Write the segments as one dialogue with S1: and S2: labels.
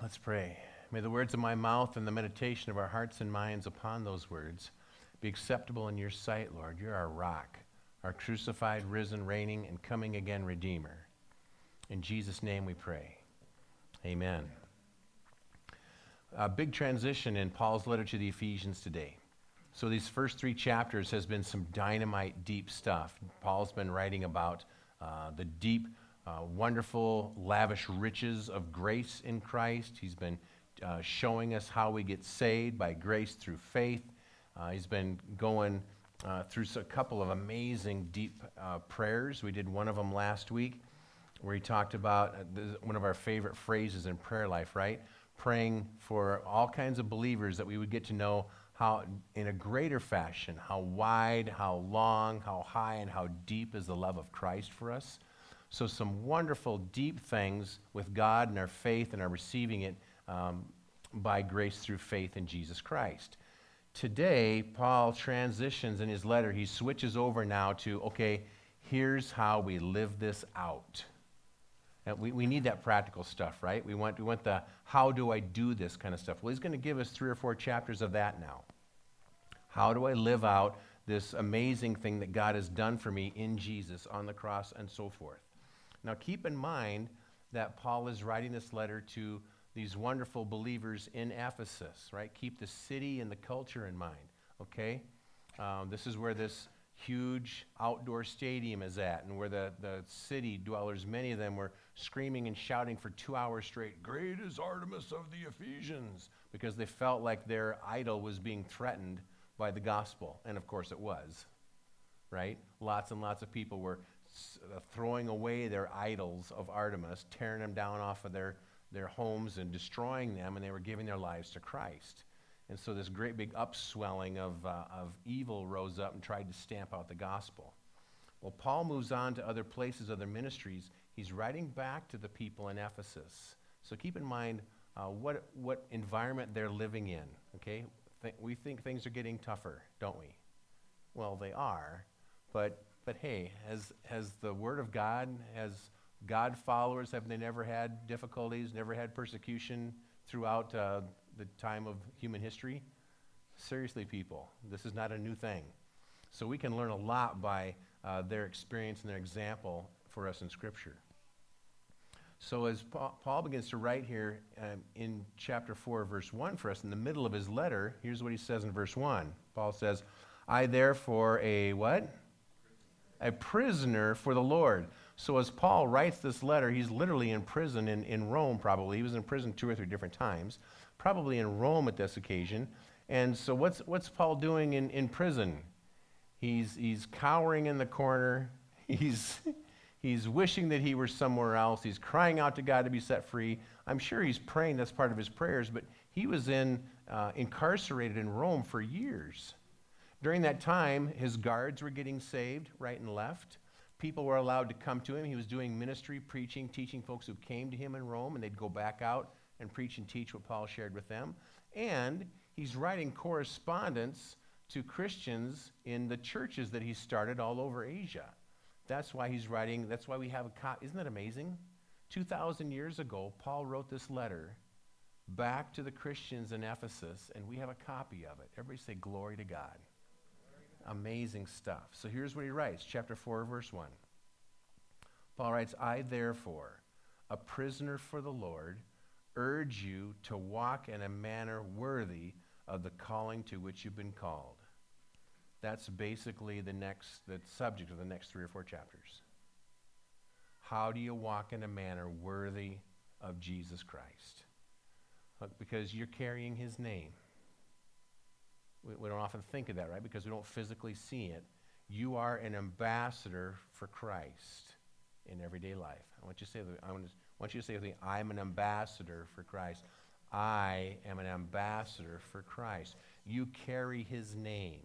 S1: Let's pray. May the words of my mouth and the meditation of our hearts and minds upon those words be acceptable in your sight, Lord. You're our rock, our crucified, risen, reigning, and coming again Redeemer. In Jesus' name we pray. Amen. A big transition in Paul's letter to the Ephesians today. So these first three chapters has been some dynamite, deep stuff. Paul's been writing about uh, the deep, uh, wonderful, lavish riches of grace in Christ. He's been uh, showing us how we get saved by grace through faith. Uh, he's been going uh, through a couple of amazing deep uh, prayers. We did one of them last week where he talked about uh, one of our favorite phrases in prayer life, right? Praying for all kinds of believers that we would get to know how, in a greater fashion, how wide, how long, how high, and how deep is the love of Christ for us. So, some wonderful, deep things with God and our faith and our receiving it um, by grace through faith in Jesus Christ. Today, Paul transitions in his letter. He switches over now to, okay, here's how we live this out. We, we need that practical stuff, right? We want, we want the how do I do this kind of stuff. Well, he's going to give us three or four chapters of that now. How do I live out this amazing thing that God has done for me in Jesus on the cross and so forth? Now, keep in mind that Paul is writing this letter to these wonderful believers in Ephesus, right? Keep the city and the culture in mind, okay? Um, this is where this huge outdoor stadium is at, and where the, the city dwellers, many of them were screaming and shouting for two hours straight, Great is Artemis of the Ephesians, because they felt like their idol was being threatened by the gospel. And of course it was, right? Lots and lots of people were throwing away their idols of Artemis, tearing them down off of their their homes and destroying them, and they were giving their lives to Christ. And so this great big upswelling of, uh, of evil rose up and tried to stamp out the gospel. Well, Paul moves on to other places, other ministries. He's writing back to the people in Ephesus. So keep in mind uh, what, what environment they're living in. Okay? Th- we think things are getting tougher, don't we? Well, they are. But, but hey, has, has the Word of God, has God followers, have they never had difficulties, never had persecution throughout uh, the time of human history? Seriously, people, this is not a new thing. So we can learn a lot by uh, their experience and their example for us in Scripture. So as Paul begins to write here um, in chapter 4, verse 1 for us, in the middle of his letter, here's what he says in verse 1. Paul says, I therefore a what? A prisoner for the Lord. So as Paul writes this letter, he's literally in prison in, in Rome, probably. He was in prison two or three different times, probably in Rome at this occasion. And so what's, what's Paul doing in, in prison? He's, he's cowering in the corner. He's, he's wishing that he were somewhere else. He's crying out to God to be set free. I'm sure he's praying, that's part of his prayers, but he was in, uh, incarcerated in Rome for years. During that time, his guards were getting saved right and left people were allowed to come to him. He was doing ministry, preaching, teaching folks who came to him in Rome, and they'd go back out and preach and teach what Paul shared with them. And he's writing correspondence to Christians in the churches that he started all over Asia. That's why he's writing, that's why we have a copy. Isn't that amazing? 2,000 years ago, Paul wrote this letter back to the Christians in Ephesus, and we have a copy of it. Everybody say, Glory to God. Amazing stuff. So here's what he writes, chapter 4, verse 1. Paul writes, I therefore, a prisoner for the Lord, urge you to walk in a manner worthy of the calling to which you've been called. That's basically the next the subject of the next three or four chapters. How do you walk in a manner worthy of Jesus Christ? Because you're carrying his name. We, we don't often think of that, right? Because we don't physically see it. You are an ambassador for Christ in everyday life. I want you to say, I want you to say with me, I'm an ambassador for Christ. I am an ambassador for Christ. You carry his name.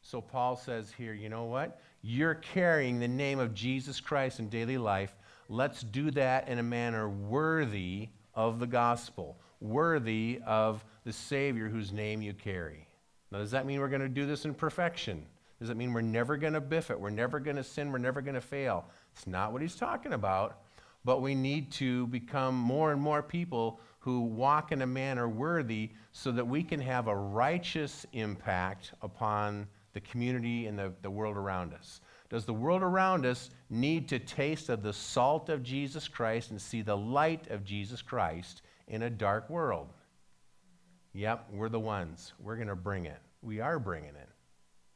S1: So Paul says here, you know what? You're carrying the name of Jesus Christ in daily life. Let's do that in a manner worthy of the gospel, worthy of the Savior whose name you carry. Now, does that mean we're going to do this in perfection? Does it mean we're never going to biff it? We're never going to sin? We're never going to fail? It's not what he's talking about. but we need to become more and more people who walk in a manner worthy so that we can have a righteous impact upon the community and the, the world around us. Does the world around us need to taste of the salt of Jesus Christ and see the light of Jesus Christ in a dark world? Yep, we're the ones. We're going to bring it. We are bringing it,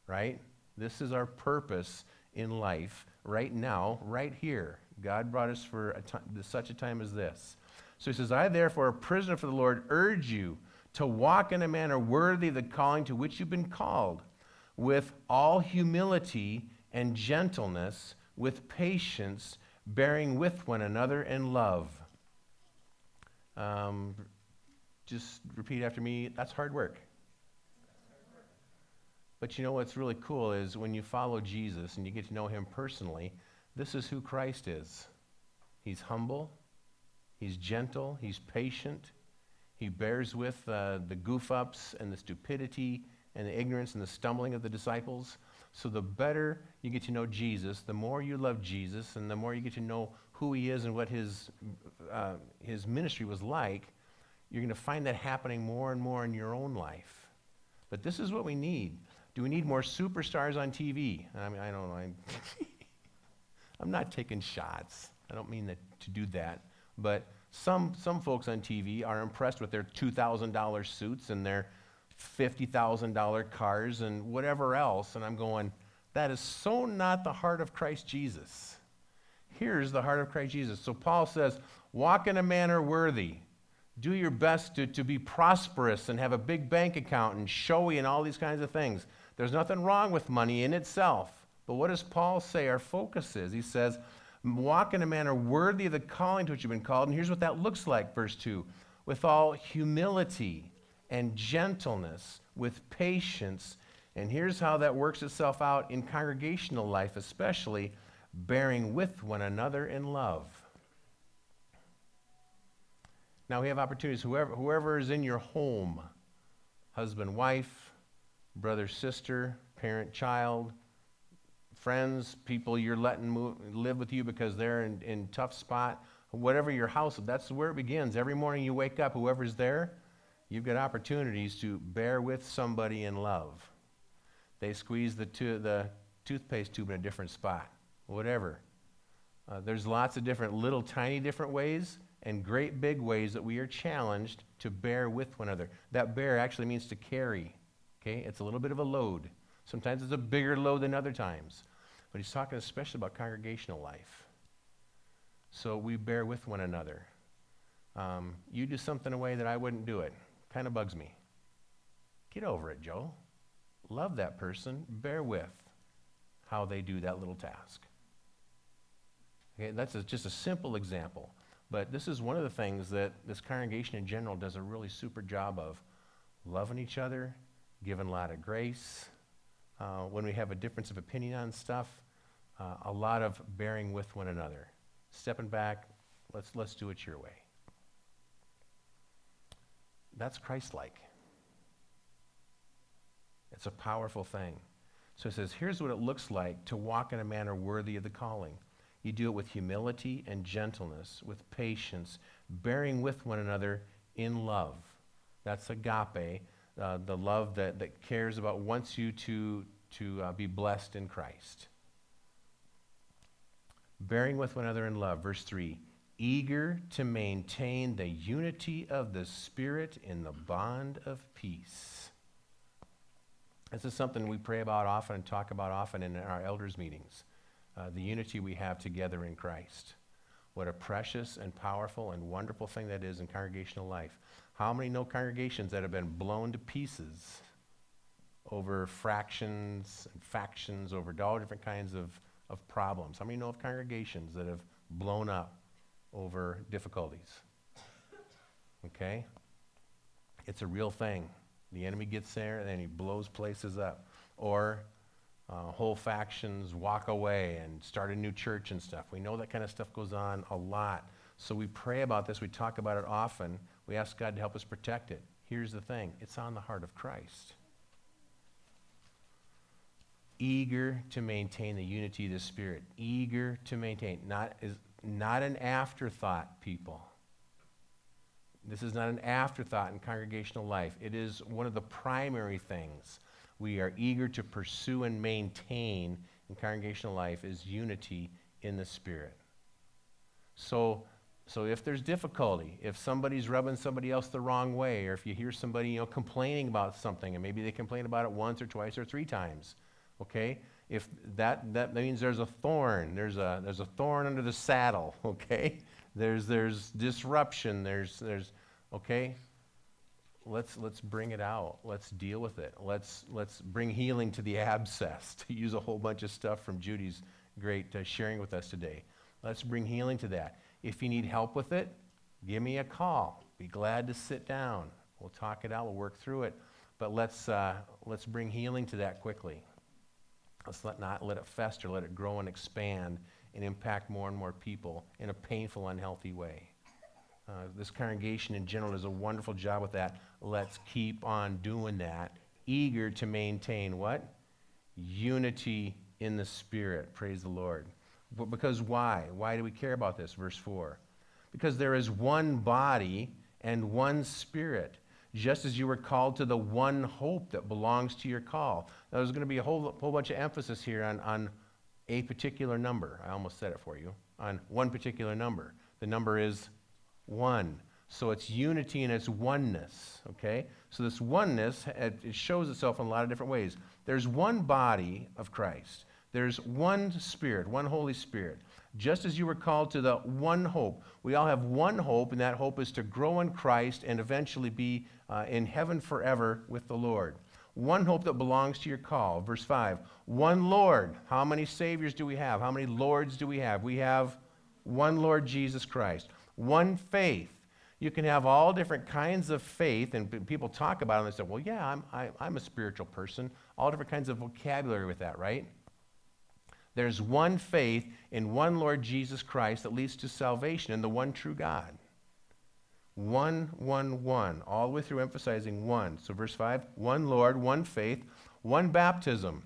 S1: right? This is our purpose in life right now, right here. God brought us for a time, such a time as this. So he says, I, therefore, a prisoner for the Lord, urge you to walk in a manner worthy of the calling to which you've been called, with all humility and gentleness, with patience, bearing with one another in love. Um, just repeat after me that's hard work. But you know what's really cool is when you follow Jesus and you get to know him personally, this is who Christ is. He's humble, he's gentle, he's patient, he bears with uh, the goof ups and the stupidity and the ignorance and the stumbling of the disciples. So the better you get to know Jesus, the more you love Jesus, and the more you get to know who he is and what his, uh, his ministry was like, you're going to find that happening more and more in your own life. But this is what we need. Do we need more superstars on TV? I mean, I don't know. I'm, I'm not taking shots. I don't mean that, to do that. But some, some folks on TV are impressed with their $2,000 suits and their $50,000 cars and whatever else. And I'm going, that is so not the heart of Christ Jesus. Here's the heart of Christ Jesus. So Paul says, walk in a manner worthy. Do your best to, to be prosperous and have a big bank account and showy and all these kinds of things. There's nothing wrong with money in itself. But what does Paul say our focus is? He says, walk in a manner worthy of the calling to which you've been called. And here's what that looks like, verse 2 with all humility and gentleness, with patience. And here's how that works itself out in congregational life, especially bearing with one another in love. Now we have opportunities, whoever, whoever is in your home, husband, wife, brother, sister, parent, child, friends, people you're letting move, live with you because they're in, in tough spot, whatever your house, that's where it begins. Every morning you wake up, whoever's there, you've got opportunities to bear with somebody in love. They squeeze the, to- the toothpaste tube in a different spot, whatever. Uh, there's lots of different little tiny different ways and great big ways that we are challenged to bear with one another. That bear actually means to carry. Okay? It's a little bit of a load. Sometimes it's a bigger load than other times. But he's talking especially about congregational life. So we bear with one another. Um, you do something a way that I wouldn't do it. Kind of bugs me. Get over it, Joe. Love that person. Bear with how they do that little task. Okay, that's a, just a simple example. But this is one of the things that this congregation in general does a really super job of loving each other, giving a lot of grace. Uh, when we have a difference of opinion on stuff, uh, a lot of bearing with one another. Stepping back, let's, let's do it your way. That's Christ like. It's a powerful thing. So it says, here's what it looks like to walk in a manner worthy of the calling. You do it with humility and gentleness, with patience, bearing with one another in love. That's agape, uh, the love that, that cares about, wants you to, to uh, be blessed in Christ. Bearing with one another in love. Verse 3 eager to maintain the unity of the Spirit in the bond of peace. This is something we pray about often and talk about often in our elders' meetings uh, the unity we have together in Christ. What a precious and powerful and wonderful thing that is in congregational life. How many know congregations that have been blown to pieces over fractions and factions, over all different kinds of, of problems? How many know of congregations that have blown up over difficulties? Okay? It's a real thing. The enemy gets there and then he blows places up. Or uh, whole factions walk away and start a new church and stuff. We know that kind of stuff goes on a lot. So we pray about this, we talk about it often. We ask God to help us protect it. Here's the thing it's on the heart of Christ. Eager to maintain the unity of the Spirit. Eager to maintain. Not is not an afterthought, people. This is not an afterthought in congregational life. It is one of the primary things we are eager to pursue and maintain in congregational life is unity in the Spirit. So, so if there's difficulty, if somebody's rubbing somebody else the wrong way, or if you hear somebody you know complaining about something, and maybe they complain about it once or twice or three times, okay? If that that means there's a thorn, there's a there's a thorn under the saddle, okay? There's there's disruption, there's there's okay? Let's let's bring it out. Let's deal with it. Let's let's bring healing to the abscess. To use a whole bunch of stuff from Judy's great uh, sharing with us today. Let's bring healing to that. If you need help with it, give me a call. Be glad to sit down. We'll talk it out. We'll work through it. But let's, uh, let's bring healing to that quickly. Let's let, not let it fester, let it grow and expand and impact more and more people in a painful, unhealthy way. Uh, this congregation in general does a wonderful job with that. Let's keep on doing that. Eager to maintain what? Unity in the Spirit. Praise the Lord. But because why? Why do we care about this? Verse 4. Because there is one body and one Spirit, just as you were called to the one hope that belongs to your call. Now, there's going to be a whole, whole bunch of emphasis here on, on a particular number. I almost said it for you. On one particular number. The number is one. So it's unity and it's oneness, okay? So this oneness, it shows itself in a lot of different ways. There's one body of Christ. There's one Spirit, one Holy Spirit. Just as you were called to the one hope. We all have one hope, and that hope is to grow in Christ and eventually be uh, in heaven forever with the Lord. One hope that belongs to your call. Verse 5. One Lord. How many Saviors do we have? How many Lords do we have? We have one Lord Jesus Christ. One faith. You can have all different kinds of faith, and people talk about it and they say, well, yeah, I'm, I, am i am a spiritual person. All different kinds of vocabulary with that, right? There's one faith in one Lord Jesus Christ that leads to salvation in the one true God. One, one, one. All the way through emphasizing one. So, verse 5 one Lord, one faith, one baptism.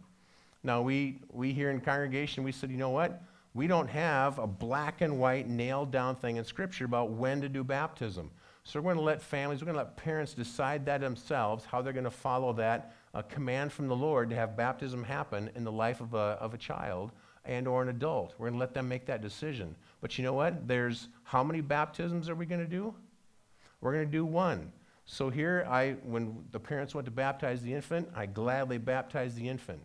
S1: Now, we, we here in congregation, we said, you know what? We don't have a black and white nailed down thing in Scripture about when to do baptism. So, we're going to let families, we're going to let parents decide that themselves, how they're going to follow that a command from the Lord to have baptism happen in the life of a, of a child and or an adult. We're going to let them make that decision. But you know what? There's how many baptisms are we going to do? We're going to do one. So here I when the parents went to baptize the infant, I gladly baptized the infant.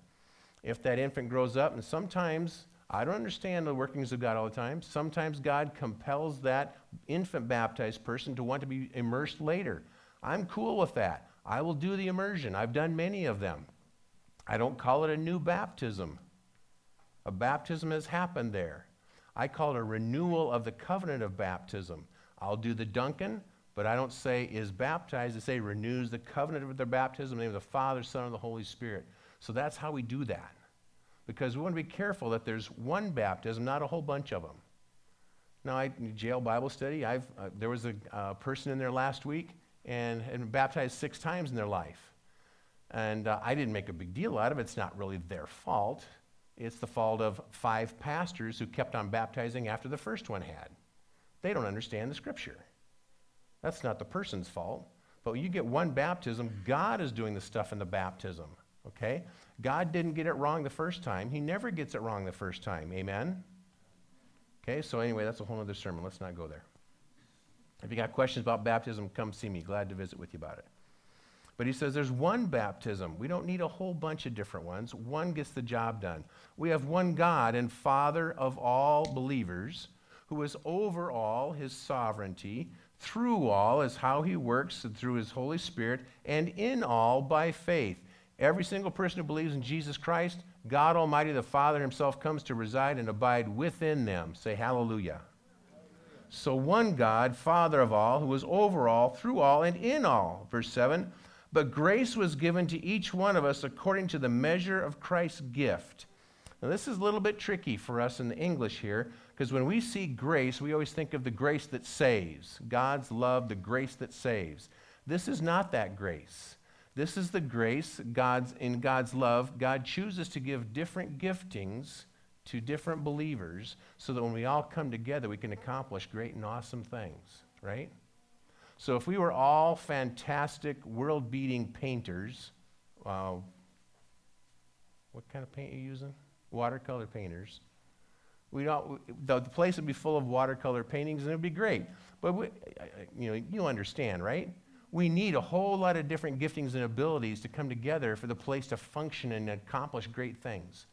S1: If that infant grows up and sometimes I don't understand the workings of God all the time. Sometimes God compels that infant baptized person to want to be immersed later. I'm cool with that. I will do the immersion. I've done many of them. I don't call it a new baptism. A baptism has happened there. I call it a renewal of the covenant of baptism. I'll do the Duncan, but I don't say is baptized. I say renews the covenant of their baptism in the name of the Father, Son, and the Holy Spirit. So that's how we do that. Because we want to be careful that there's one baptism, not a whole bunch of them. Now, I jail Bible study. I've, uh, there was a uh, person in there last week and had baptized six times in their life. And uh, I didn't make a big deal out of it. It's not really their fault. It's the fault of five pastors who kept on baptizing after the first one had. They don't understand the scripture. That's not the person's fault. But you get one baptism, God is doing the stuff in the baptism. Okay? God didn't get it wrong the first time. He never gets it wrong the first time. Amen? Okay, so anyway, that's a whole other sermon. Let's not go there. If you got questions about baptism, come see me. Glad to visit with you about it. But he says there's one baptism. We don't need a whole bunch of different ones. One gets the job done. We have one God and Father of all believers who is over all his sovereignty, through all is how he works through his Holy Spirit, and in all by faith. Every single person who believes in Jesus Christ, God Almighty, the Father himself, comes to reside and abide within them. Say hallelujah. So one God, Father of all, who is over all, through all, and in all. Verse 7 But grace was given to each one of us according to the measure of Christ's gift. Now, this is a little bit tricky for us in the English here, because when we see grace, we always think of the grace that saves God's love, the grace that saves. This is not that grace. This is the grace God's in God's love. God chooses to give different giftings to different believers so that when we all come together, we can accomplish great and awesome things, right? So if we were all fantastic, world beating painters, uh, what kind of paint are you using? Watercolor painters. We don't, the, place would be full of watercolor paintings and it would be great. But we, you know, you understand, right? We need a whole lot of different giftings and abilities to come together for the place to function and accomplish great things.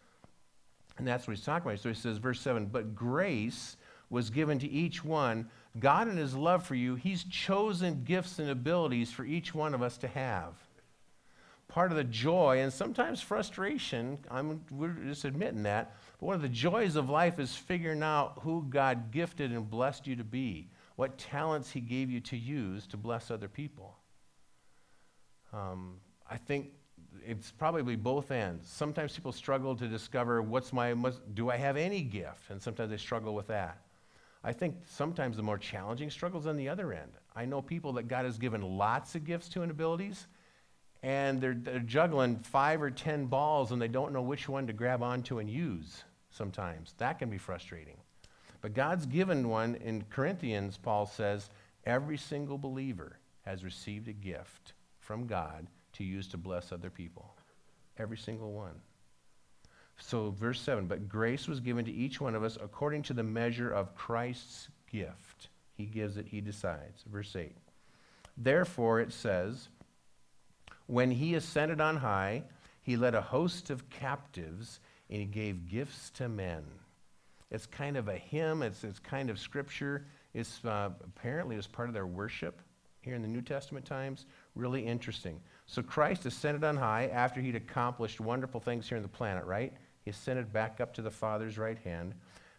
S1: And that's what he's talking about. So he says, verse 7 But grace was given to each one. God, in his love for you, he's chosen gifts and abilities for each one of us to have. Part of the joy and sometimes frustration, I'm, we're just admitting that, but one of the joys of life is figuring out who God gifted and blessed you to be, what talents he gave you to use to bless other people. Um, I think it's probably both ends. Sometimes people struggle to discover what's my, do I have any gift? And sometimes they struggle with that. I think sometimes the more challenging struggles on the other end. I know people that God has given lots of gifts to and abilities, and they're, they're juggling five or ten balls and they don't know which one to grab onto and use sometimes. That can be frustrating. But God's given one in Corinthians, Paul says, every single believer has received a gift from God to use to bless other people. Every single one. So, verse 7 But grace was given to each one of us according to the measure of Christ's gift. He gives it, he decides. Verse 8. Therefore, it says, When he ascended on high, he led a host of captives and he gave gifts to men. It's kind of a hymn, it's, it's kind of scripture. It's uh, apparently as part of their worship here in the New Testament times. Really interesting. So Christ ascended on high after he'd accomplished wonderful things here on the planet, right? He ascended back up to the Father's right hand,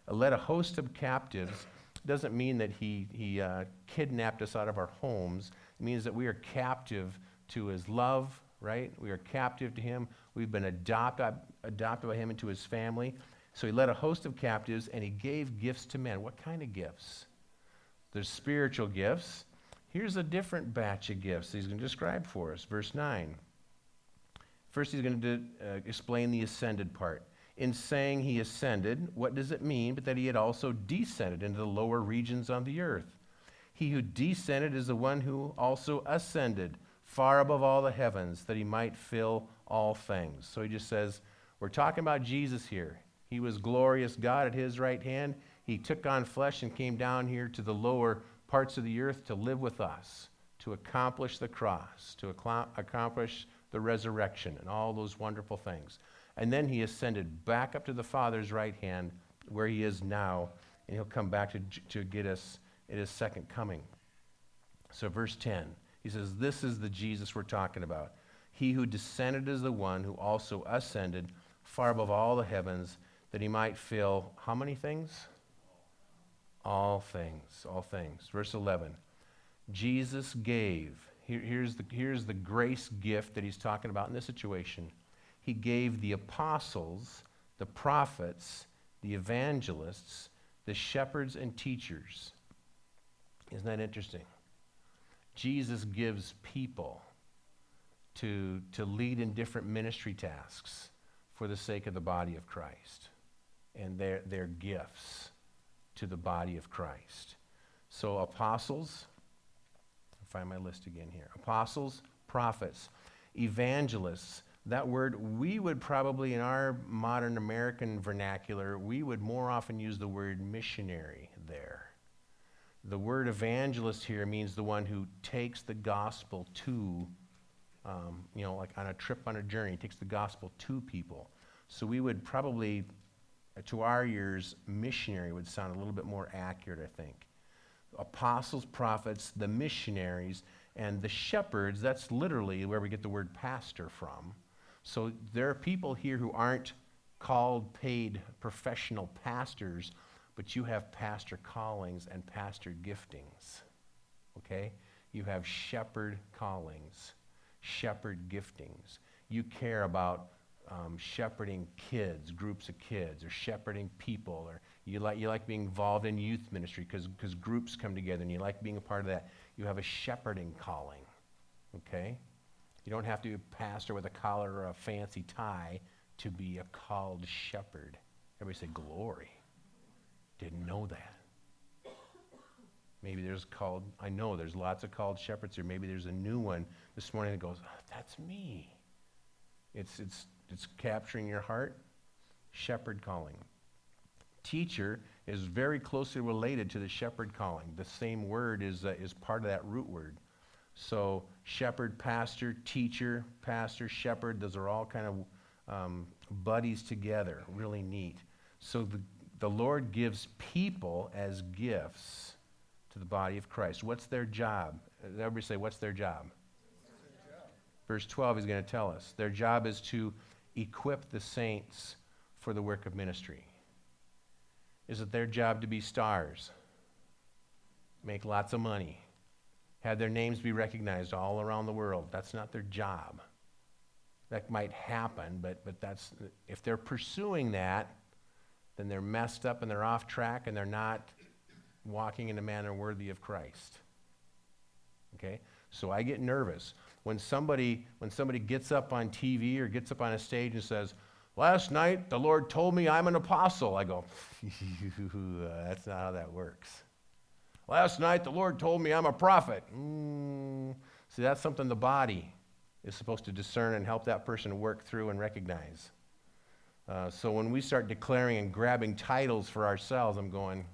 S1: uh, led a host of captives. Doesn't mean that he, he uh, kidnapped us out of our homes. It means that we are captive to his love, right? We are captive to him. We've been adopted, adopted by him into his family. So he led a host of captives and he gave gifts to men. What kind of gifts? There's spiritual gifts. Here's a different batch of gifts he's going to describe for us. Verse 9. First, he's going to uh, explain the ascended part. In saying he ascended, what does it mean but that he had also descended into the lower regions on the earth? He who descended is the one who also ascended far above all the heavens that he might fill all things. So he just says, We're talking about Jesus here. He was glorious God at his right hand. He took on flesh and came down here to the lower parts of the earth to live with us, to accomplish the cross, to accomplish the resurrection, and all those wonderful things. And then he ascended back up to the Father's right hand, where he is now, and he'll come back to, to get us at his second coming. So, verse 10, he says, This is the Jesus we're talking about. He who descended is the one who also ascended far above all the heavens, that he might fill how many things? All things, all things. Verse 11 Jesus gave, here, here's, the, here's the grace gift that he's talking about in this situation. He gave the apostles, the prophets, the evangelists, the shepherds, and teachers. Isn't that interesting? Jesus gives people to, to lead in different ministry tasks for the sake of the body of Christ and their, their gifts to the body of Christ. So, apostles, find my list again here apostles, prophets, evangelists. That word, we would probably, in our modern American vernacular, we would more often use the word missionary there. The word evangelist here means the one who takes the gospel to, um, you know, like on a trip on a journey, takes the gospel to people. So we would probably Uh, to our ears, missionary would sound a little bit more accurate, I think. Apostles, prophets, the missionaries, and the shepherds, that's literally where we get the word pastor from. So there are people here who aren't called paid professional pastors, but you have pastor callings and pastor giftings. Okay? You have shepherd callings, shepherd giftings. You care about um, shepherding kids, groups of kids, or shepherding people, or you like, you like being involved in youth ministry because groups come together and you like being a part of that. You have a shepherding calling, okay? You don't have to be a pastor with a collar or a fancy tie to be a called shepherd. Everybody say, Glory. Didn't know that. Maybe there's called, I know there's lots of called shepherds here. Maybe there's a new one this morning that goes, oh, That's me. It's, it's, it's capturing your heart. Shepherd calling. Teacher is very closely related to the shepherd calling. The same word is, uh, is part of that root word. So, shepherd, pastor, teacher, pastor, shepherd, those are all kind of um, buddies together. Really neat. So, the, the Lord gives people as gifts to the body of Christ. What's their job? Everybody say, What's their job? Their job. Verse 12, he's going to tell us. Their job is to equip the saints for the work of ministry. Is it their job to be stars? Make lots of money? Have their names be recognized all around the world? That's not their job. That might happen, but, but that's, if they're pursuing that, then they're messed up and they're off track and they're not walking in a manner worthy of Christ. Okay? So I get nervous when somebody when somebody gets up on TV or gets up on a stage and says, "Last night the Lord told me I'm an apostle." I go, "That's not how that works." Last night the Lord told me I'm a prophet. Mm. See, that's something the body is supposed to discern and help that person work through and recognize. Uh, so when we start declaring and grabbing titles for ourselves, I'm going,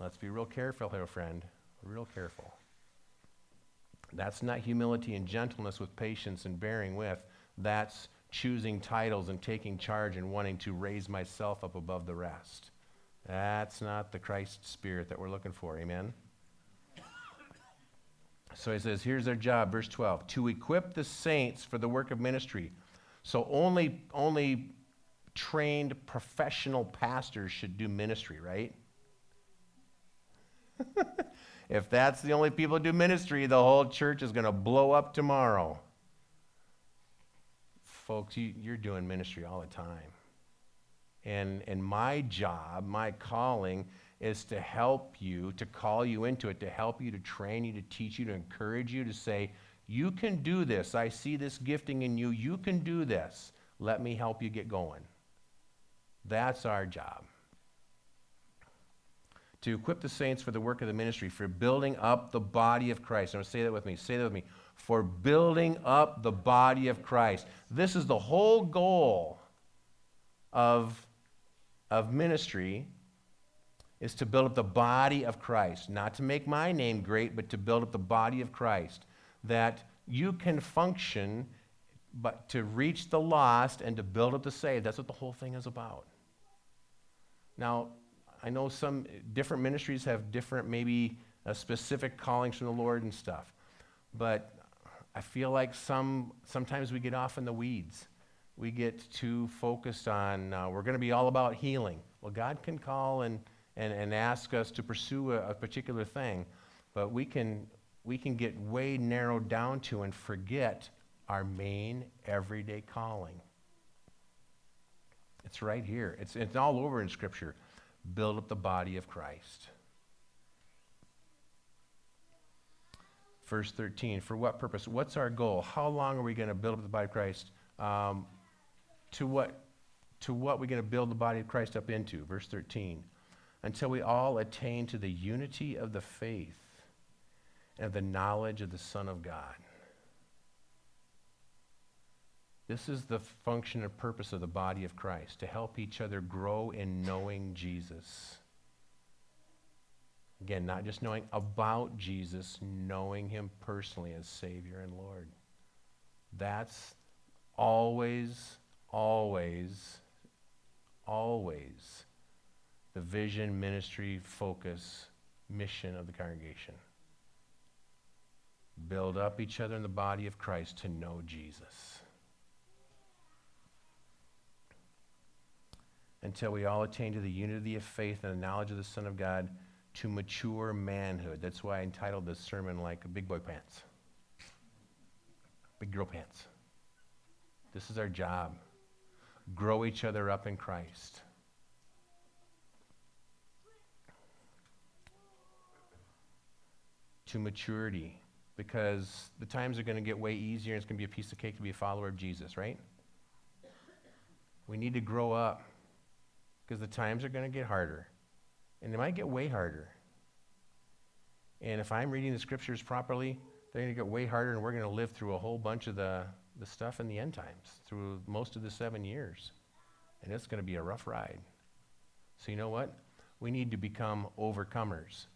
S1: Let's be real careful here, friend. Real careful. That's not humility and gentleness with patience and bearing with. That's choosing titles and taking charge and wanting to raise myself up above the rest. That's not the Christ spirit that we're looking for. Amen? So he says, here's their job, verse 12 to equip the saints for the work of ministry. So only, only trained professional pastors should do ministry, right? if that's the only people who do ministry, the whole church is going to blow up tomorrow. Folks, you, you're doing ministry all the time. And, and my job, my calling, is to help you, to call you into it, to help you, to train you, to teach you, to encourage you, to say, You can do this. I see this gifting in you. You can do this. Let me help you get going. That's our job to equip the saints for the work of the ministry, for building up the body of Christ. I'm going to say that with me. Say that with me. For building up the body of Christ. This is the whole goal of, of ministry is to build up the body of Christ. Not to make my name great, but to build up the body of Christ. That you can function but to reach the lost and to build up the saved. That's what the whole thing is about. Now, I know some different ministries have different, maybe uh, specific callings from the Lord and stuff. But I feel like some sometimes we get off in the weeds. We get too focused on uh, we're going to be all about healing. Well, God can call and, and, and ask us to pursue a, a particular thing, but we can we can get way narrowed down to and forget our main everyday calling. It's right here. It's, it's all over in Scripture build up the body of Christ. Verse 13, for what purpose? What's our goal? How long are we going to build up the body of Christ? Um, to what to what we're going to build the body of Christ up into? Verse 13. Until we all attain to the unity of the faith and of the knowledge of the Son of God. This is the function and purpose of the body of Christ to help each other grow in knowing Jesus. Again, not just knowing about Jesus, knowing him personally as Savior and Lord. That's always, always, always the vision, ministry, focus, mission of the congregation. Build up each other in the body of Christ to know Jesus. Until we all attain to the unity of faith and the knowledge of the Son of God to mature manhood. That's why I entitled this sermon like Big Boy Pants. Big Girl Pants. This is our job. Grow each other up in Christ. To maturity, because the times are going to get way easier and it's going to be a piece of cake to be a follower of Jesus, right? We need to grow up. Because the times are going to get harder. And they might get way harder. And if I'm reading the scriptures properly, they're going to get way harder, and we're going to live through a whole bunch of the, the stuff in the end times, through most of the seven years. And it's going to be a rough ride. So, you know what? We need to become overcomers.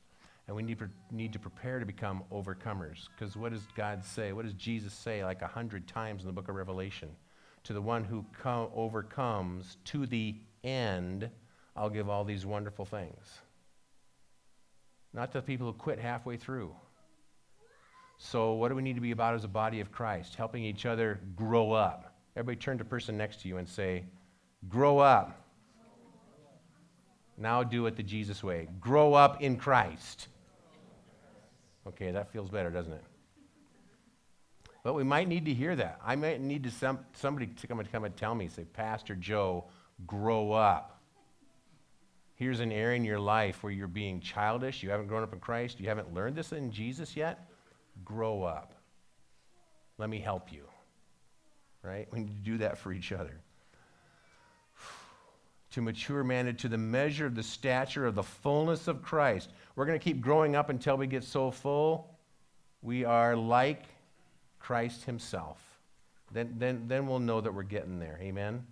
S1: And we need, need to prepare to become overcomers. Because what does God say? What does Jesus say like a hundred times in the book of Revelation? To the one who com- overcomes to the end, I'll give all these wonderful things. Not to people who quit halfway through. So, what do we need to be about as a body of Christ? Helping each other grow up. Everybody turn to the person next to you and say, Grow up. Now do it the Jesus way. Grow up in Christ. Okay, that feels better, doesn't it? But we might need to hear that. I might need to some, somebody to come and come and tell me, say, Pastor Joe, grow up. Here's an area in your life where you're being childish. You haven't grown up in Christ. You haven't learned this in Jesus yet. Grow up. Let me help you. Right? We need to do that for each other to mature man to the measure of the stature of the fullness of Christ. We're going to keep growing up until we get so full we are like Christ himself. Then, then, then we'll know that we're getting there. Amen?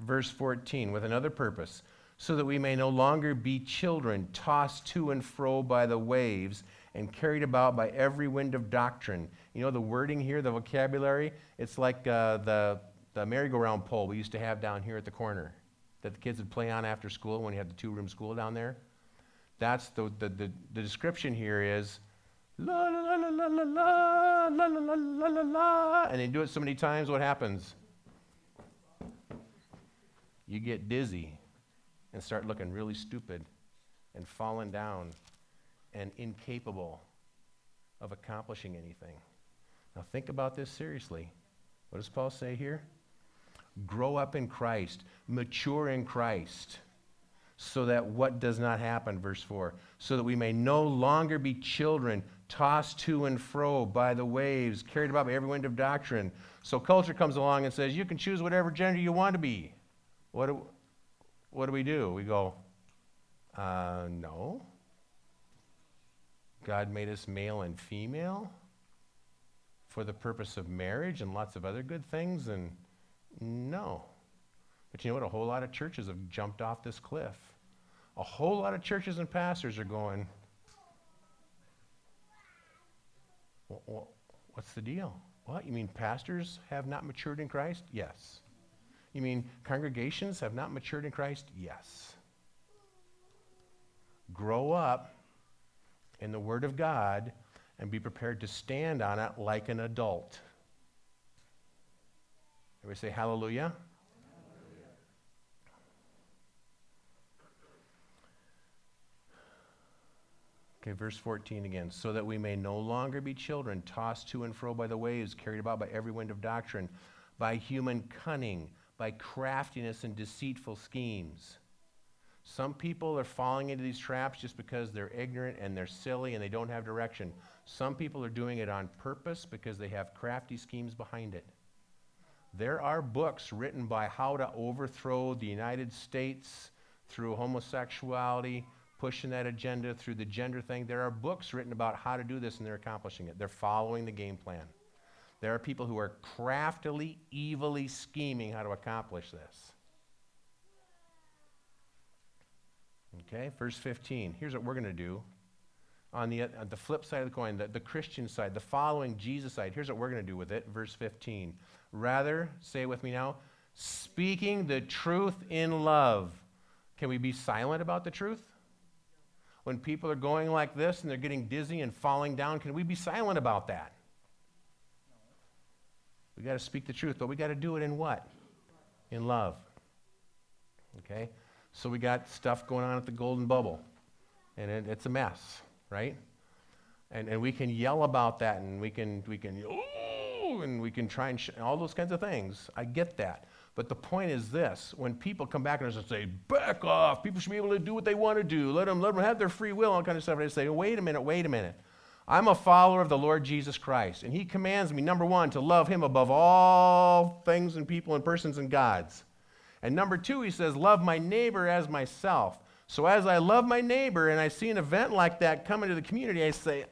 S1: Verse 14, with another purpose, so that we may no longer be children tossed to and fro by the waves and carried about by every wind of doctrine. You know the wording here, the vocabulary? It's like uh, the, the merry-go-round pole we used to have down here at the corner that the kids would play on after school when you had the two room school down there. That's the, the, the, the description here is la la la la la la la la la la la and they do it so many times, what happens? You get dizzy and start looking really stupid and falling down and incapable of accomplishing anything. Now think about this seriously. What does Paul say here? grow up in Christ, mature in Christ, so that what does not happen, verse 4, so that we may no longer be children tossed to and fro by the waves, carried about by every wind of doctrine. So culture comes along and says, you can choose whatever gender you want to be. What do, what do we do? We go, uh, no. God made us male and female for the purpose of marriage and lots of other good things, and no. But you know what? A whole lot of churches have jumped off this cliff. A whole lot of churches and pastors are going, what's the deal? What? You mean pastors have not matured in Christ? Yes. You mean congregations have not matured in Christ? Yes. Grow up in the Word of God and be prepared to stand on it like an adult. Everybody say hallelujah. Okay, verse 14 again. So that we may no longer be children, tossed to and fro by the waves, carried about by every wind of doctrine, by human cunning, by craftiness and deceitful schemes. Some people are falling into these traps just because they're ignorant and they're silly and they don't have direction. Some people are doing it on purpose because they have crafty schemes behind it. There are books written by how to overthrow the United States through homosexuality, pushing that agenda through the gender thing. There are books written about how to do this, and they're accomplishing it. They're following the game plan. There are people who are craftily, evilly scheming how to accomplish this. Okay, verse 15. Here's what we're going to do. On the, on the flip side of the coin, the, the Christian side, the following Jesus side, here's what we're going to do with it. Verse 15. Rather, say it with me now, speaking the truth in love. Can we be silent about the truth? When people are going like this and they're getting dizzy and falling down, can we be silent about that? We got to speak the truth, but we got to do it in what? In love. Okay? So we got stuff going on at the Golden Bubble, and it, it's a mess, right? And, and we can yell about that, and we can, we can, oh, and we can try and sh- all those kinds of things. I get that. But the point is this when people come back and say, back off, people should be able to do what they want to do, let them, let them have their free will, all kind of stuff. and I say, wait a minute, wait a minute. I'm a follower of the Lord Jesus Christ, and He commands me, number one, to love Him above all things and people and persons and gods. And number two, he says, love my neighbor as myself. So as I love my neighbor and I see an event like that coming to the community, I say,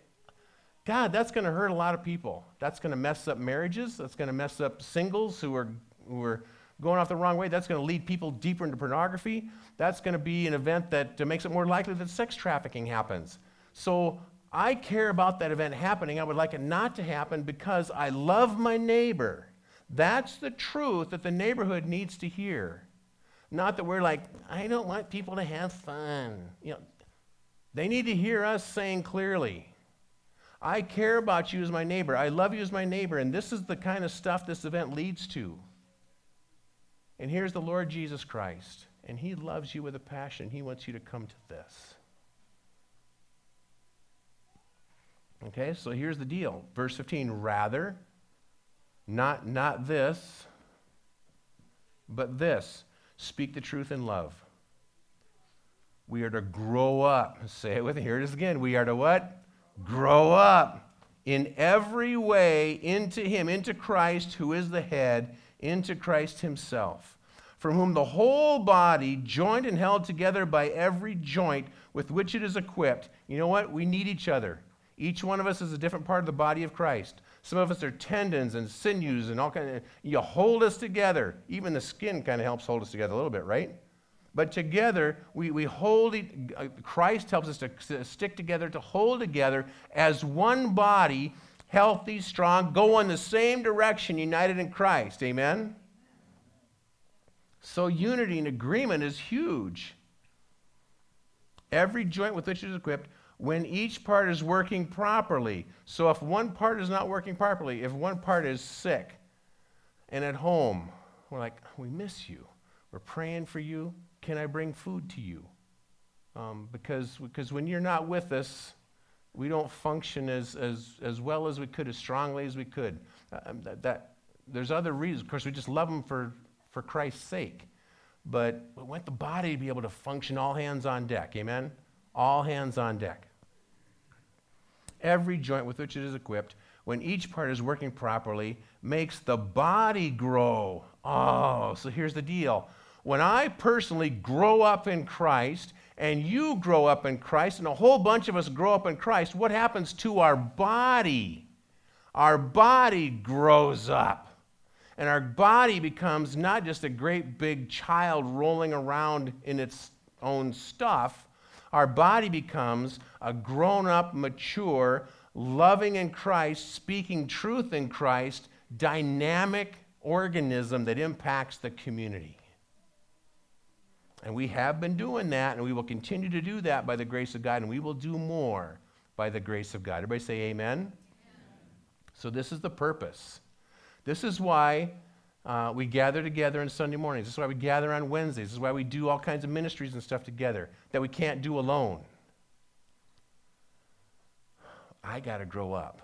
S1: God, that's going to hurt a lot of people. That's going to mess up marriages. That's going to mess up singles who are, who are going off the wrong way. That's going to lead people deeper into pornography. That's going to be an event that makes it more likely that sex trafficking happens. So I care about that event happening. I would like it not to happen because I love my neighbor. That's the truth that the neighborhood needs to hear. Not that we're like, I don't want people to have fun. You know, they need to hear us saying clearly, I care about you as my neighbor. I love you as my neighbor. And this is the kind of stuff this event leads to. And here's the Lord Jesus Christ. And he loves you with a passion. He wants you to come to this. Okay, so here's the deal. Verse 15, rather, not, not this, but this. Speak the truth in love. We are to grow up. Say it with me. Here it is again. We are to what? Grow up in every way into Him, into Christ, who is the head, into Christ Himself, from whom the whole body, joined and held together by every joint with which it is equipped. You know what? We need each other. Each one of us is a different part of the body of Christ. Some of us are tendons and sinews and all kind of. You hold us together. Even the skin kind of helps hold us together a little bit, right? But together, we, we hold, Christ helps us to stick together, to hold together as one body, healthy, strong, go in the same direction, united in Christ. Amen? So, unity and agreement is huge. Every joint with which it is equipped, when each part is working properly. So, if one part is not working properly, if one part is sick and at home, we're like, we miss you. We're praying for you. Can I bring food to you? Um, because, because when you're not with us, we don't function as, as, as well as we could, as strongly as we could. Uh, um, that, that, there's other reasons. Of course, we just love them for, for Christ's sake. But we want the body to be able to function all hands on deck. Amen? All hands on deck. Every joint with which it is equipped, when each part is working properly, makes the body grow. Oh, so here's the deal when I personally grow up in Christ and you grow up in Christ and a whole bunch of us grow up in Christ, what happens to our body? Our body grows up. And our body becomes not just a great big child rolling around in its own stuff. Our body becomes a grown up, mature, loving in Christ, speaking truth in Christ, dynamic organism that impacts the community. And we have been doing that, and we will continue to do that by the grace of God, and we will do more by the grace of God. Everybody say amen. amen. So, this is the purpose. This is why uh, we gather together on Sunday mornings. This is why we gather on Wednesdays. This is why we do all kinds of ministries and stuff together that we can't do alone. I got to grow up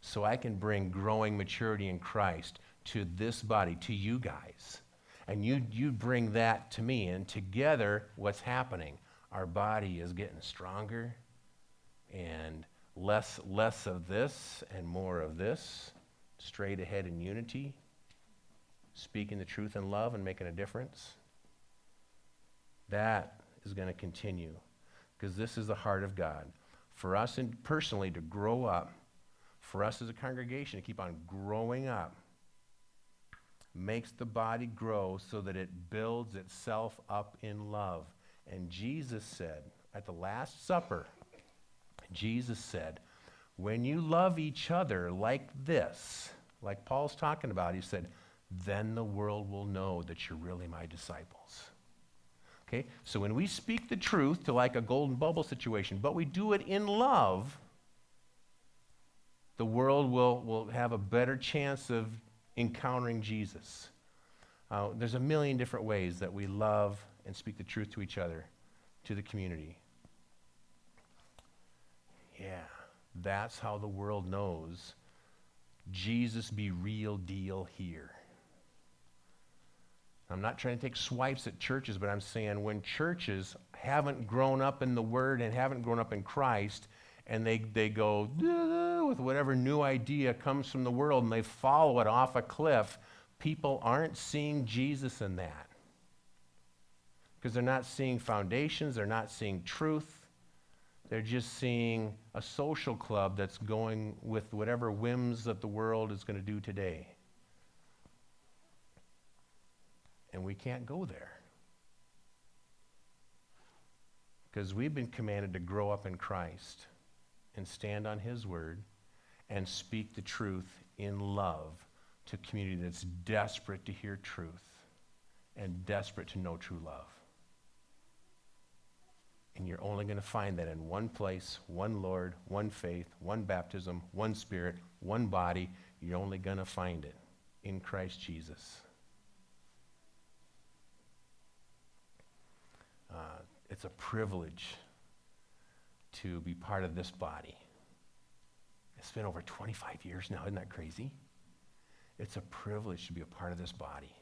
S1: so I can bring growing maturity in Christ to this body, to you guys and you, you bring that to me. And together, what's happening? Our body is getting stronger and less, less of this and more of this, straight ahead in unity, speaking the truth in love and making a difference. That is going to continue because this is the heart of God. For us and personally to grow up, for us as a congregation to keep on growing up makes the body grow so that it builds itself up in love. And Jesus said at the Last Supper, Jesus said, when you love each other like this, like Paul's talking about, he said, then the world will know that you're really my disciples. Okay? So when we speak the truth to like a golden bubble situation, but we do it in love, the world will, will have a better chance of encountering Jesus. Uh, there's a million different ways that we love and speak the truth to each other, to the community. Yeah, that's how the world knows Jesus be real deal here. I'm not trying to take swipes at churches, but I'm saying when churches haven't grown up in the Word and haven't grown up in Christ, and they, they go with whatever new idea comes from the world and they follow it off a cliff, people aren't seeing Jesus in that. Because they're not seeing foundations, they're not seeing truth. They're just seeing a social club that's going with whatever whims that the world is going to do today. And we can't go there. Because we've been commanded to grow up in Christ and stand on His word and speak the truth in love to a community that's desperate to hear truth and desperate to know true love. And you're only going to find that in one place, one Lord, one faith, one baptism, one Spirit, one body. You're only going to find it in Christ Jesus. Uh, it's a privilege to be part of this body. It's been over 25 years now. Isn't that crazy? It's a privilege to be a part of this body.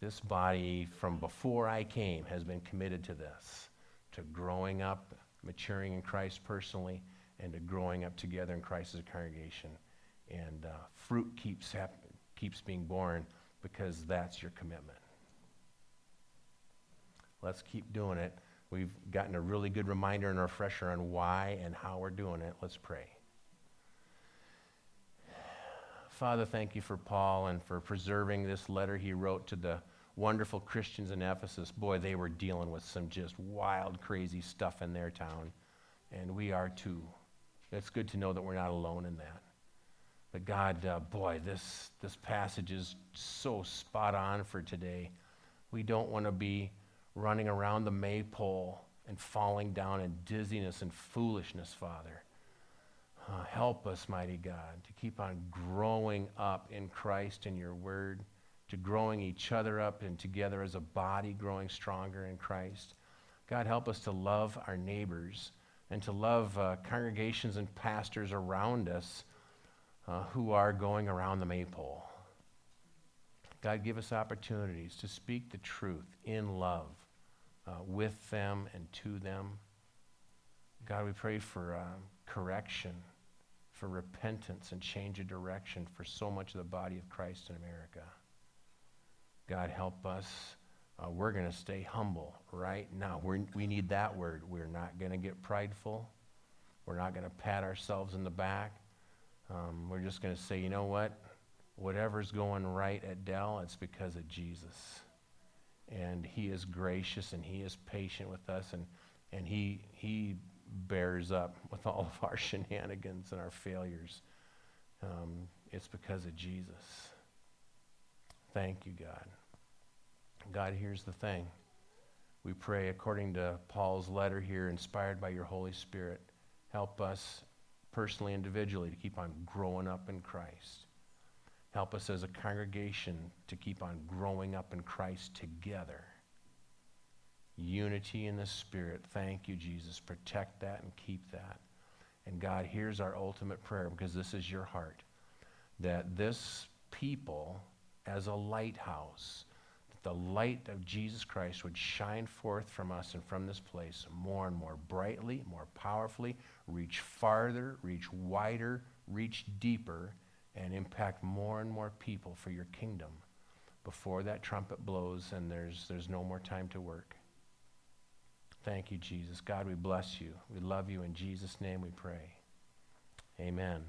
S1: This body, from before I came, has been committed to this to growing up, maturing in Christ personally, and to growing up together in Christ as a congregation. And uh, fruit keeps, hap- keeps being born because that's your commitment. Let's keep doing it. We've gotten a really good reminder and refresher on why and how we're doing it. Let's pray. Father, thank you for Paul and for preserving this letter he wrote to the wonderful Christians in Ephesus. Boy, they were dealing with some just wild, crazy stuff in their town. And we are too. It's good to know that we're not alone in that. But God, uh, boy, this, this passage is so spot on for today. We don't want to be running around the maypole and falling down in dizziness and foolishness, Father. Uh, help us, mighty God, to keep on growing up in Christ and your word to growing each other up and together as a body, growing stronger in Christ. God, help us to love our neighbors and to love uh, congregations and pastors around us uh, who are going around the maypole. God, give us opportunities to speak the truth in love uh, with them and to them. God, we pray for uh, correction, for repentance and change of direction for so much of the body of Christ in America. God, help us. Uh, we're going to stay humble right now. We're, we need that word. We're not going to get prideful. We're not going to pat ourselves in the back. Um, we're just going to say, you know what? Whatever's going right at Dell, it's because of Jesus. And he is gracious and he is patient with us and, and he, he bears up with all of our shenanigans and our failures. Um, it's because of Jesus. Thank you, God. God, here's the thing. We pray according to Paul's letter here, inspired by your Holy Spirit. Help us personally, individually, to keep on growing up in Christ. Help us as a congregation to keep on growing up in Christ together. Unity in the Spirit. Thank you, Jesus. Protect that and keep that. And God, here's our ultimate prayer because this is your heart that this people as a lighthouse, that the light of Jesus Christ would shine forth from us and from this place more and more brightly, more powerfully, reach farther, reach wider, reach deeper, and impact more and more people for your kingdom before that trumpet blows and there's, there's no more time to work. Thank you, Jesus. God, we bless you. We love you. In Jesus' name we pray. Amen.